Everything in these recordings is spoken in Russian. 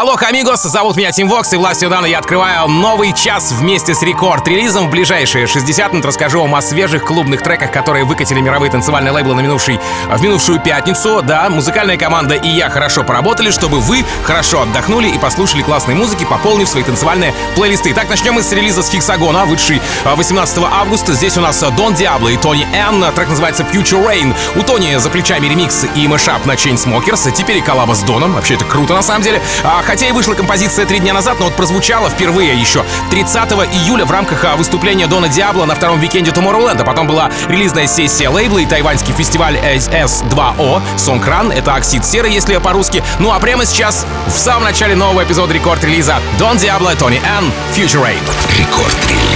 Алло, амигос, зовут меня Тим Вокс, и властью Дана я открываю новый час вместе с рекорд-релизом. В ближайшие 60 минут расскажу вам о свежих клубных треках, которые выкатили мировые танцевальные лейблы на минувший, в минувшую пятницу. Да, музыкальная команда и я хорошо поработали, чтобы вы хорошо отдохнули и послушали классной музыки, пополнив свои танцевальные плейлисты. Итак, начнем мы с релиза с Хексагона, вышедший 18 августа. Здесь у нас Дон Диабло и Тони Н. Трек называется Future Rain. У Тони за плечами ремикс и мэшап на Chainsmokers. Теперь и коллаба с Доном. Вообще это круто на самом деле. А, хотя и вышла композиция три дня назад, но вот прозвучала впервые еще 30 июля в рамках а, выступления Дона Диабло на втором викенде Tomorrowland. Потом была релизная сессия лейбла и тайваньский фестиваль S2O, Songkran, это оксид серы, если по-русски. Ну а прямо сейчас, в самом начале нового эпизода рекорд-релиза, Дон Диабло, Тони Н, Future Rain. Рекорд-релиз.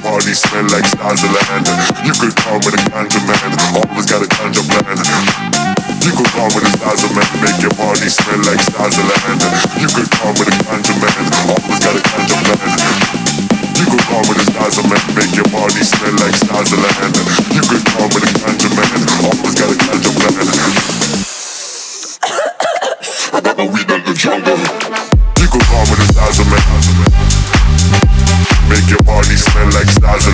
Body smell like stars. You could call me the ganja man, always got a ganja plan. You could call me the stars man, make your body smell like stars. You could call me the ganja man, always got a ganja plan. You could call me the stars man, make your body smell like stars land. You could call me the ganja man, always got a ganja plan. I got my weed in the jungle. You could call me the stars man. Make your body smell like stars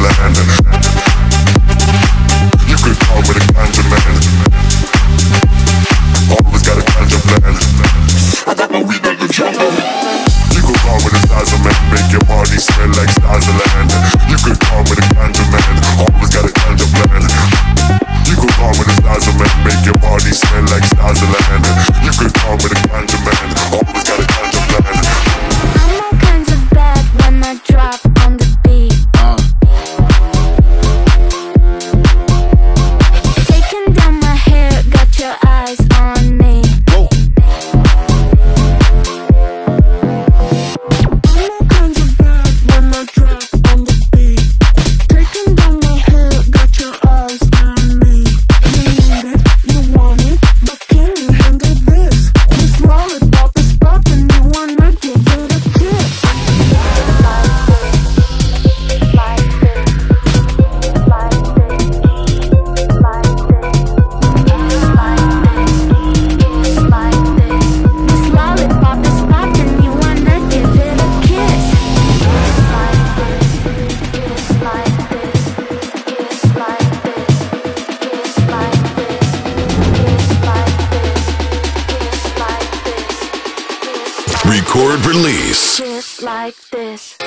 like this.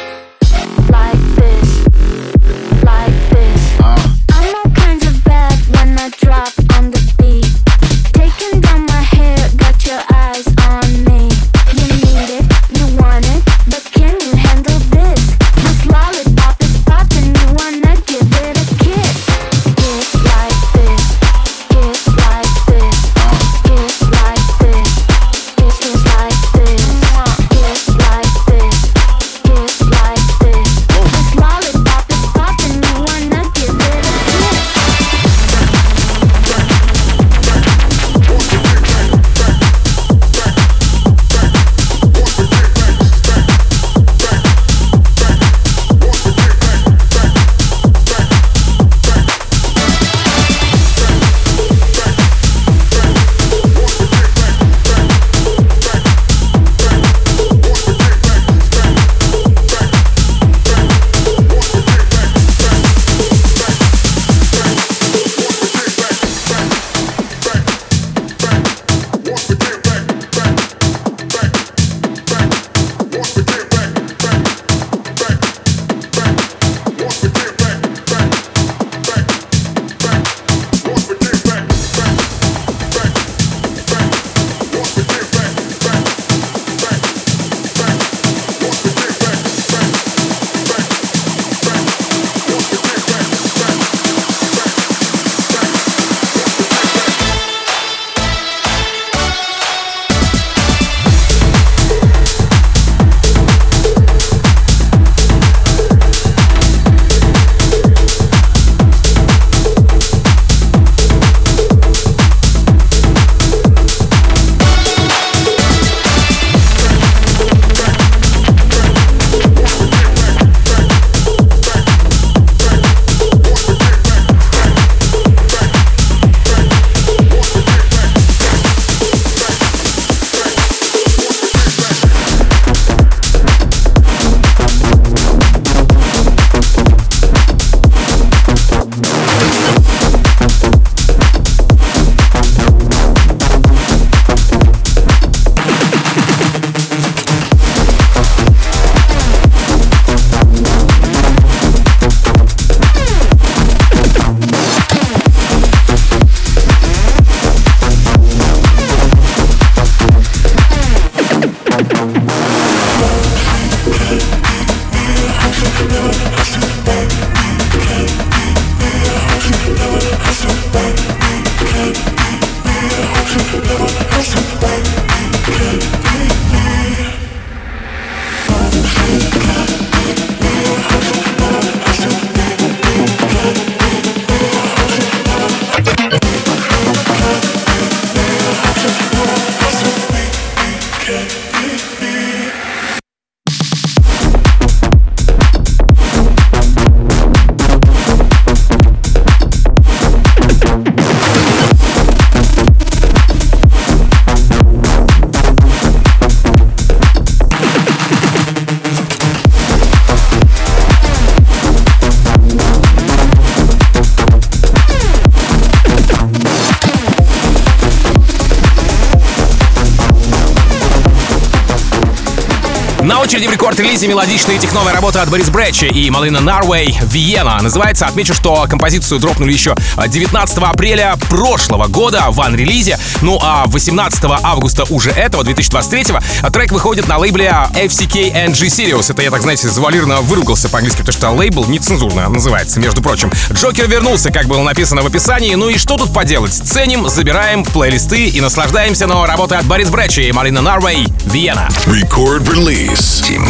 Рекорд-релизе мелодичная техновая работа от Борис Брэча и Малина Нарвей «Виена». Называется, отмечу, что композицию дропнули еще 19 апреля прошлого года в ван-релизе. Ну а 18 августа уже этого, 2023 трек выходит на лейбле FCK NG Sirius. Это я так, знаете, завуалированно выругался по-английски, потому что лейбл нецензурно называется, между прочим. Джокер вернулся, как было написано в описании. Ну и что тут поделать? Ценим, забираем в плейлисты и наслаждаемся новой работой от Борис Брэча и Марина Нарвей «Виена». Record release. Team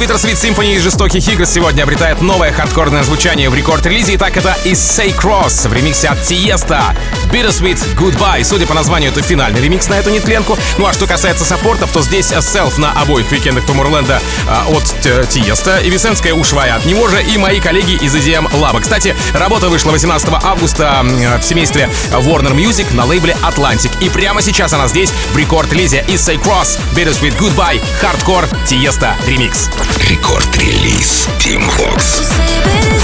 Алфавит Рассвит Симфони из жестоких игр сегодня обретает новое хардкорное звучание в рекорд-релизе. Итак, это Say Cross в ремиксе от Тиеста. Bittersweet Goodbye. Судя по названию, это финальный ремикс на эту нетленку. Ну а что касается саппортов, то здесь э, селф на обоих уикендах Тумурленда э, от э, Тиеста, и Висенская у Швая от него же, и мои коллеги из EDM Лаба. Кстати, работа вышла 18 августа в семействе Warner Music на лейбле Atlantic. И прямо сейчас она здесь в рекорд-лизе из Cross, Bittersweet Goodbye, Hardcore, Тиеста, ремикс. Рекорд-релиз Team Vox.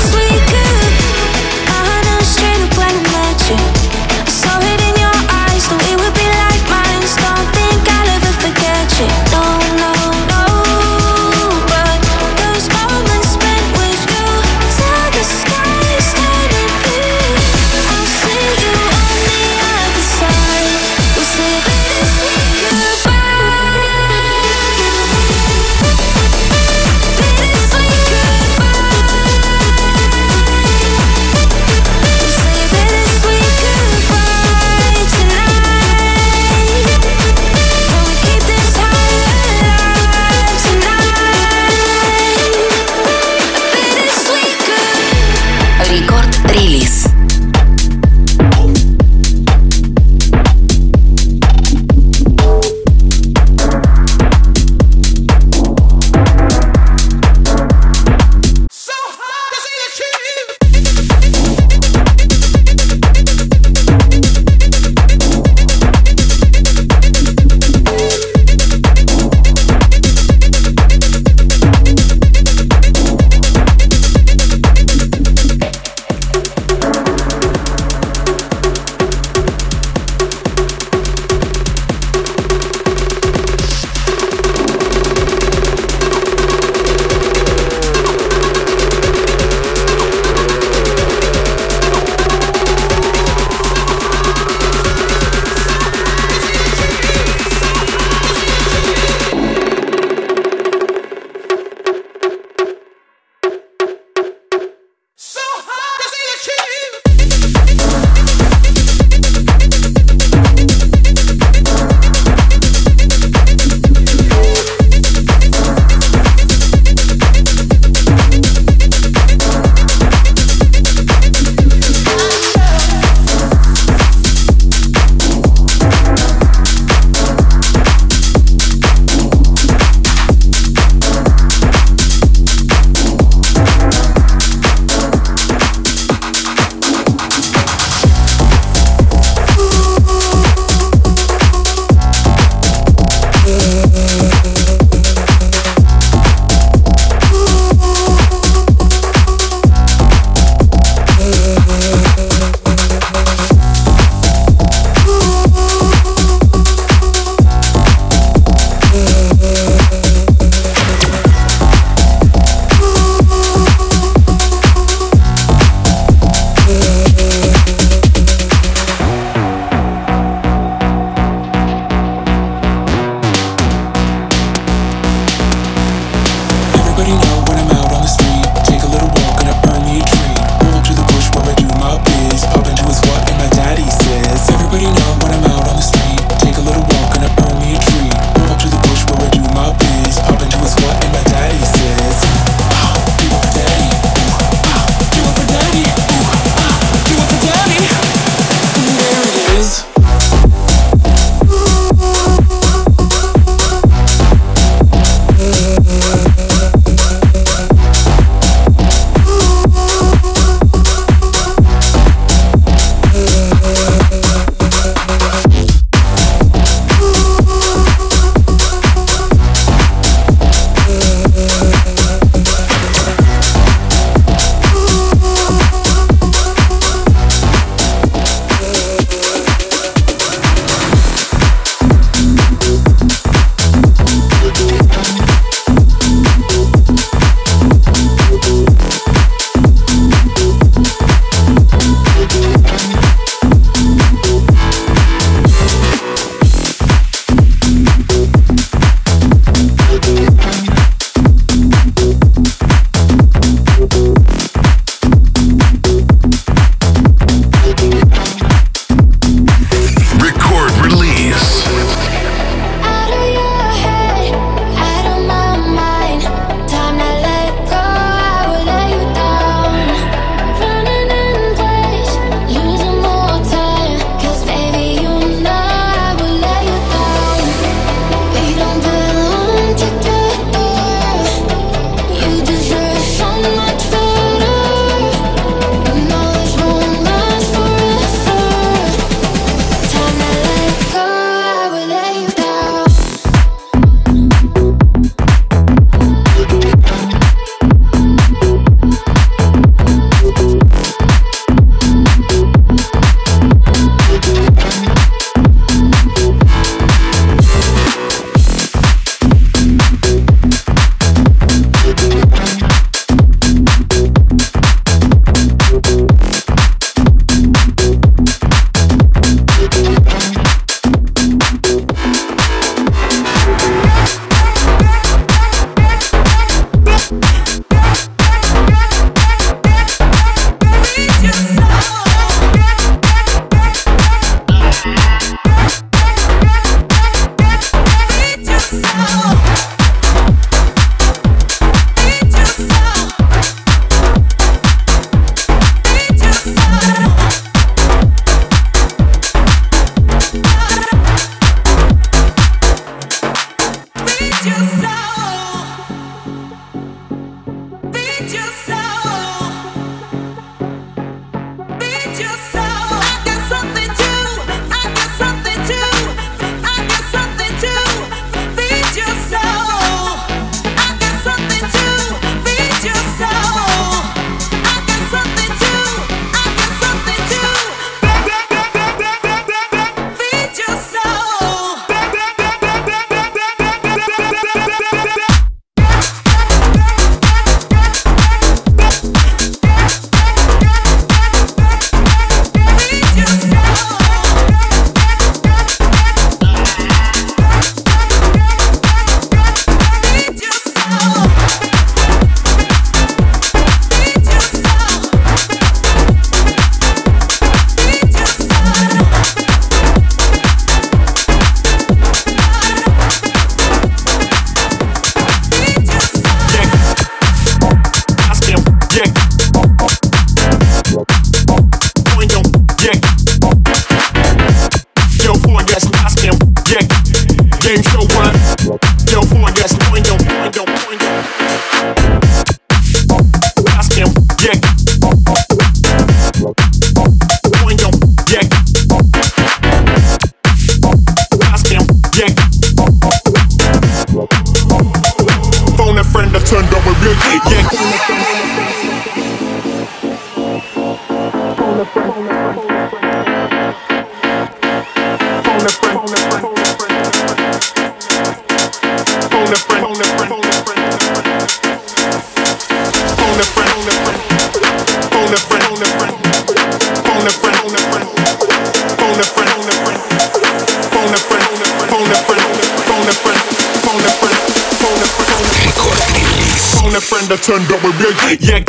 turned up with real yeah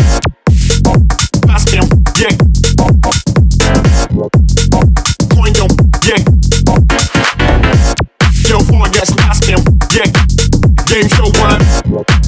Ask him, yeah Rock.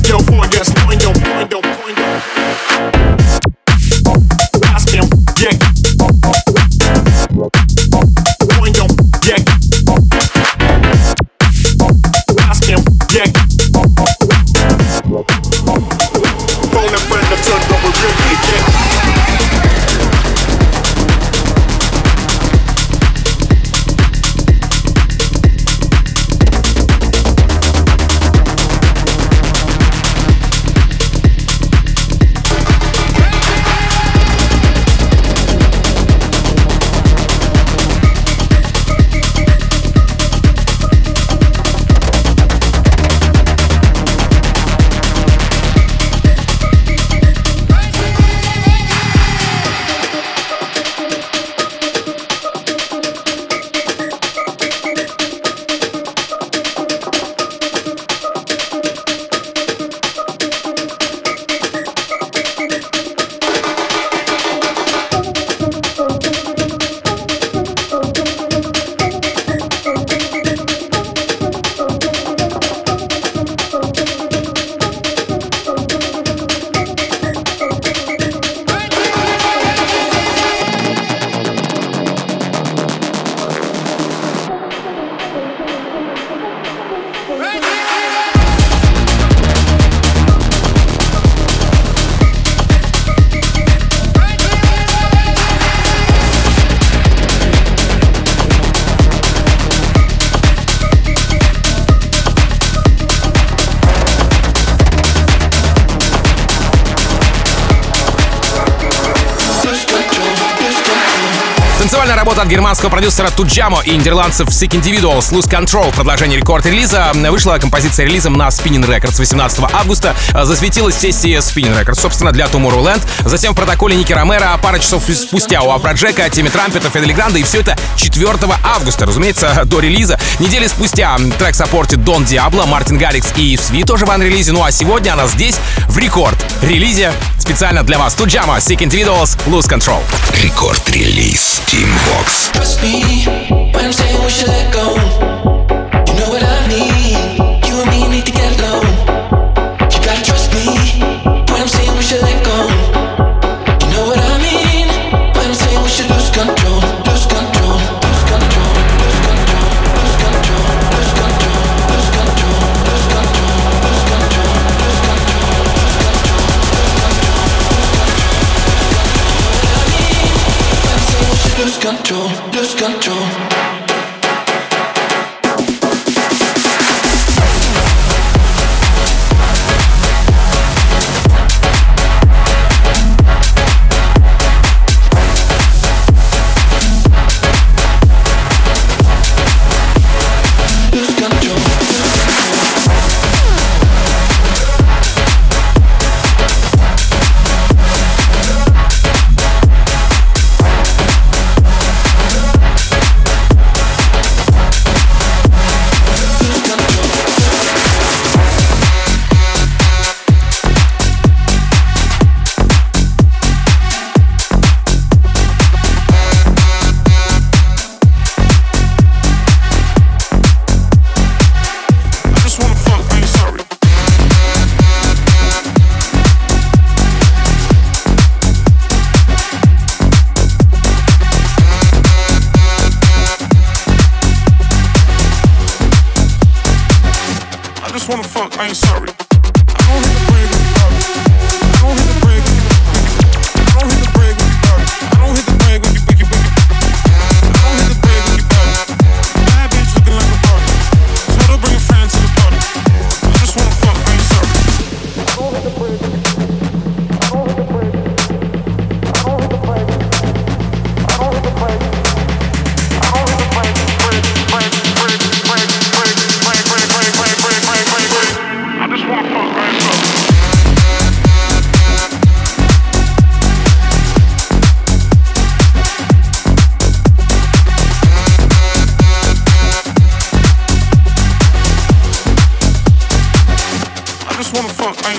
Продюсера Туджамо и нидерландцев Sick Individuals Lose Control. Продолжение рекорд-релиза. Вышла композиция релизом на Spinnin' Records 18 августа. Засветилась в сессии Spinnin' Records, собственно, для Tomorrowland. Затем в протоколе Ники Ромеро пару часов спустя у Афроджека, Тимми Трампета, Федде Ле Гранда. И все это 4 августа, разумеется, до релиза. Недели спустя трек саппортит Дон Диабло, Мартин Гаррикс и Сви тоже в релизе. Ну а сегодня она здесь в рекорд-релизе специально для вас. Туджама, Sick Individuals, Lose Control. Рекорд-релиз Team Vox. Trust me when I'm saying we should let go. Lose control. Lose control.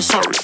sorry.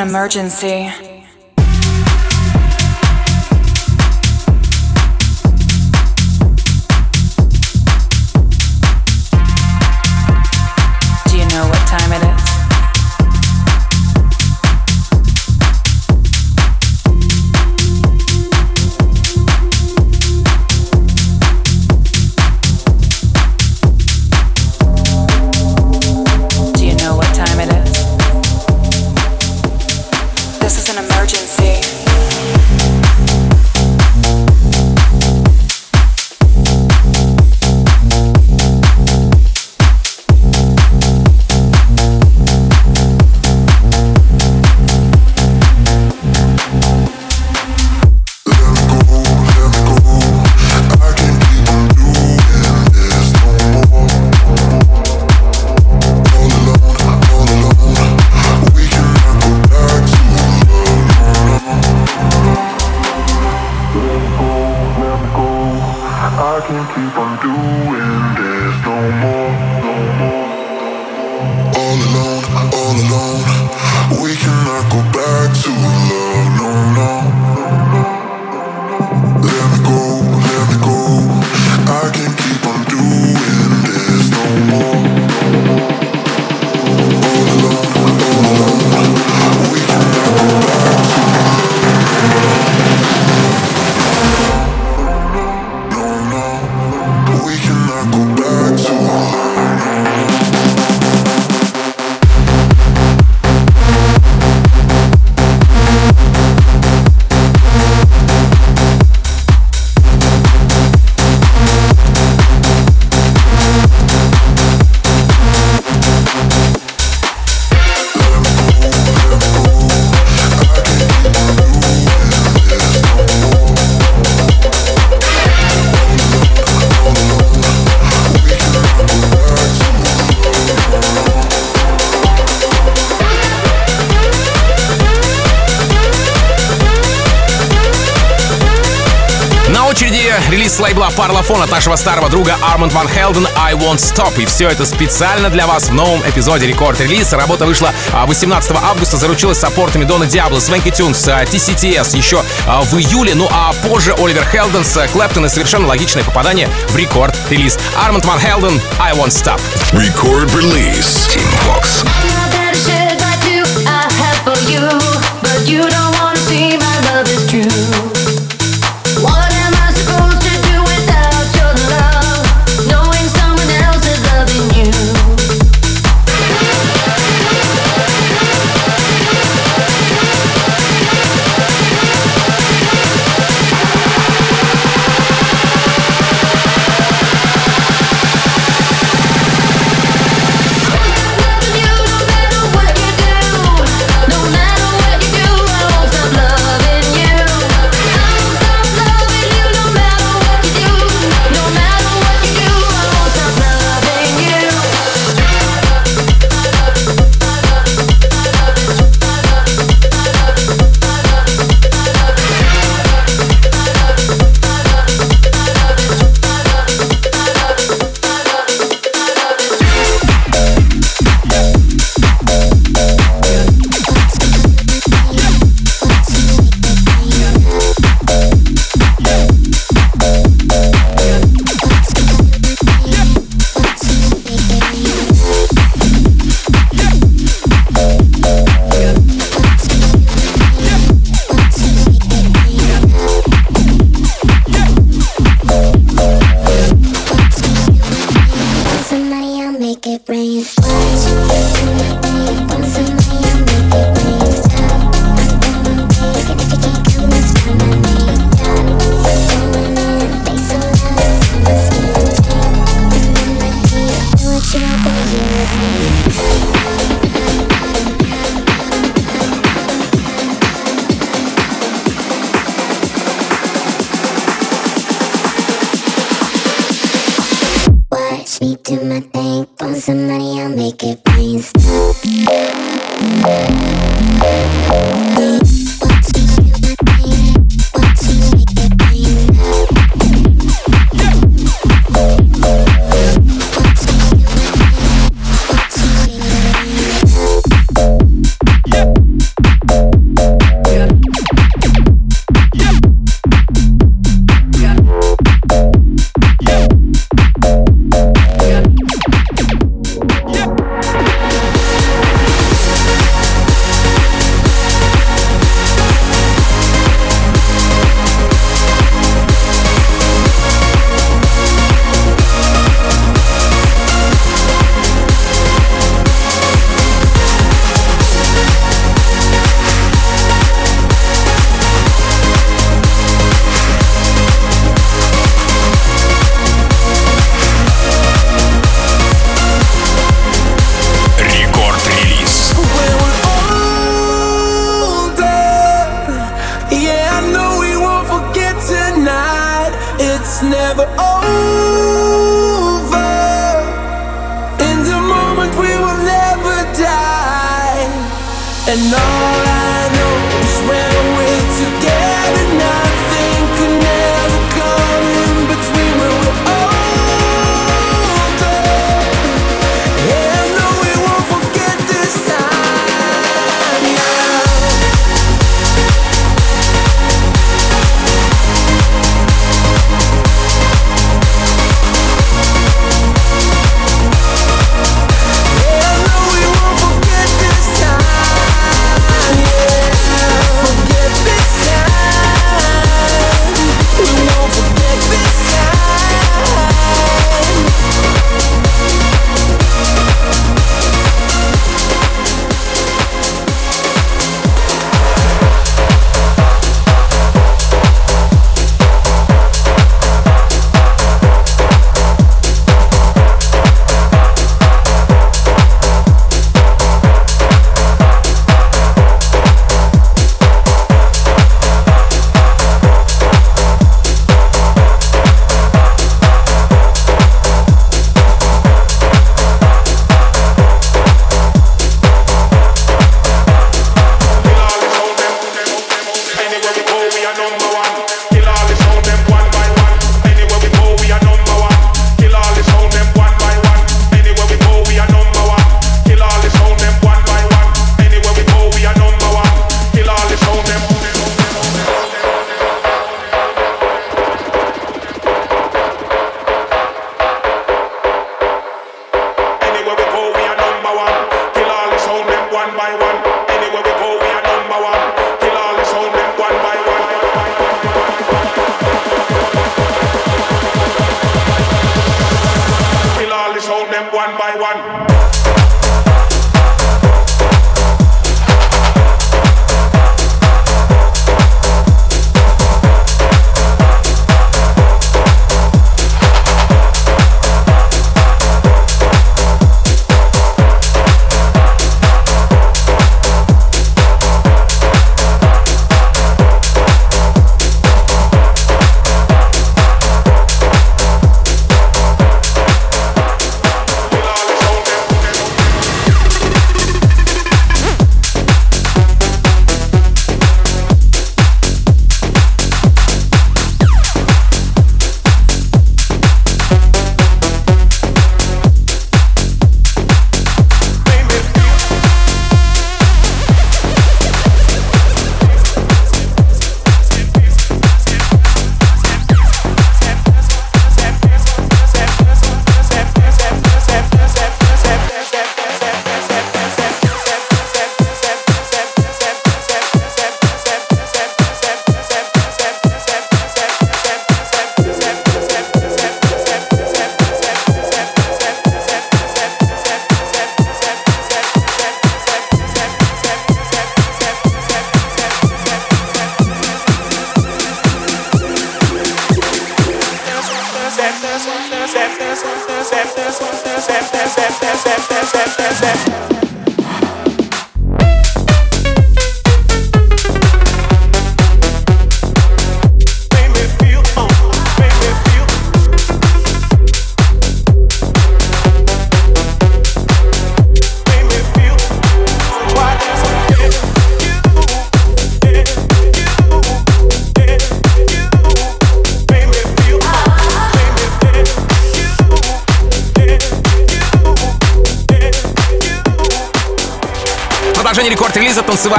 An emergency. С лейбла Parlophone от нашего старого друга Арманд Ван Хелден «I Won't Stop». И все это специально для вас в новом эпизоде Record Release. Работа вышла 18 а, августа, заручилась саппортами Дона Диабло, Swanky Tunes, TCTS еще а, в июле. Ну а позже Оливер Хелденс, Claptone и совершенно логичное попадание в Record Release. Арманд Ван Хелден «I Won't Stop». Record Release. Tim Vox.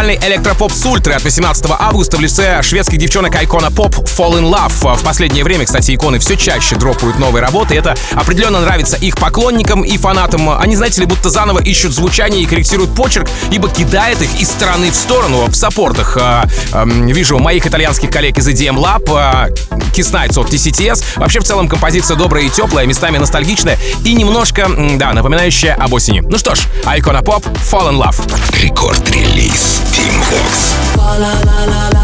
Танцевальный электропоп с ультры от 18 августа в лице шведских девчонок Icona Pop Fall in Love. В последнее время, кстати, иконы все чаще дропают новые работы. Это определенно нравится их поклонникам и фанатам. Они, знаете ли, будто заново ищут звучание и корректируют почерк, ибо кидает их из стороны в сторону в саппортах. А, вижу моих итальянских коллег из EDM Lab, а, Kiss Nights от TCTS. Вообще, в целом, композиция добрая и теплая, местами ностальгичная и немножко, да, напоминающая об осени. Ну что ж, Icona Pop Fall in Love. Рекорд-релиз. Team Vox.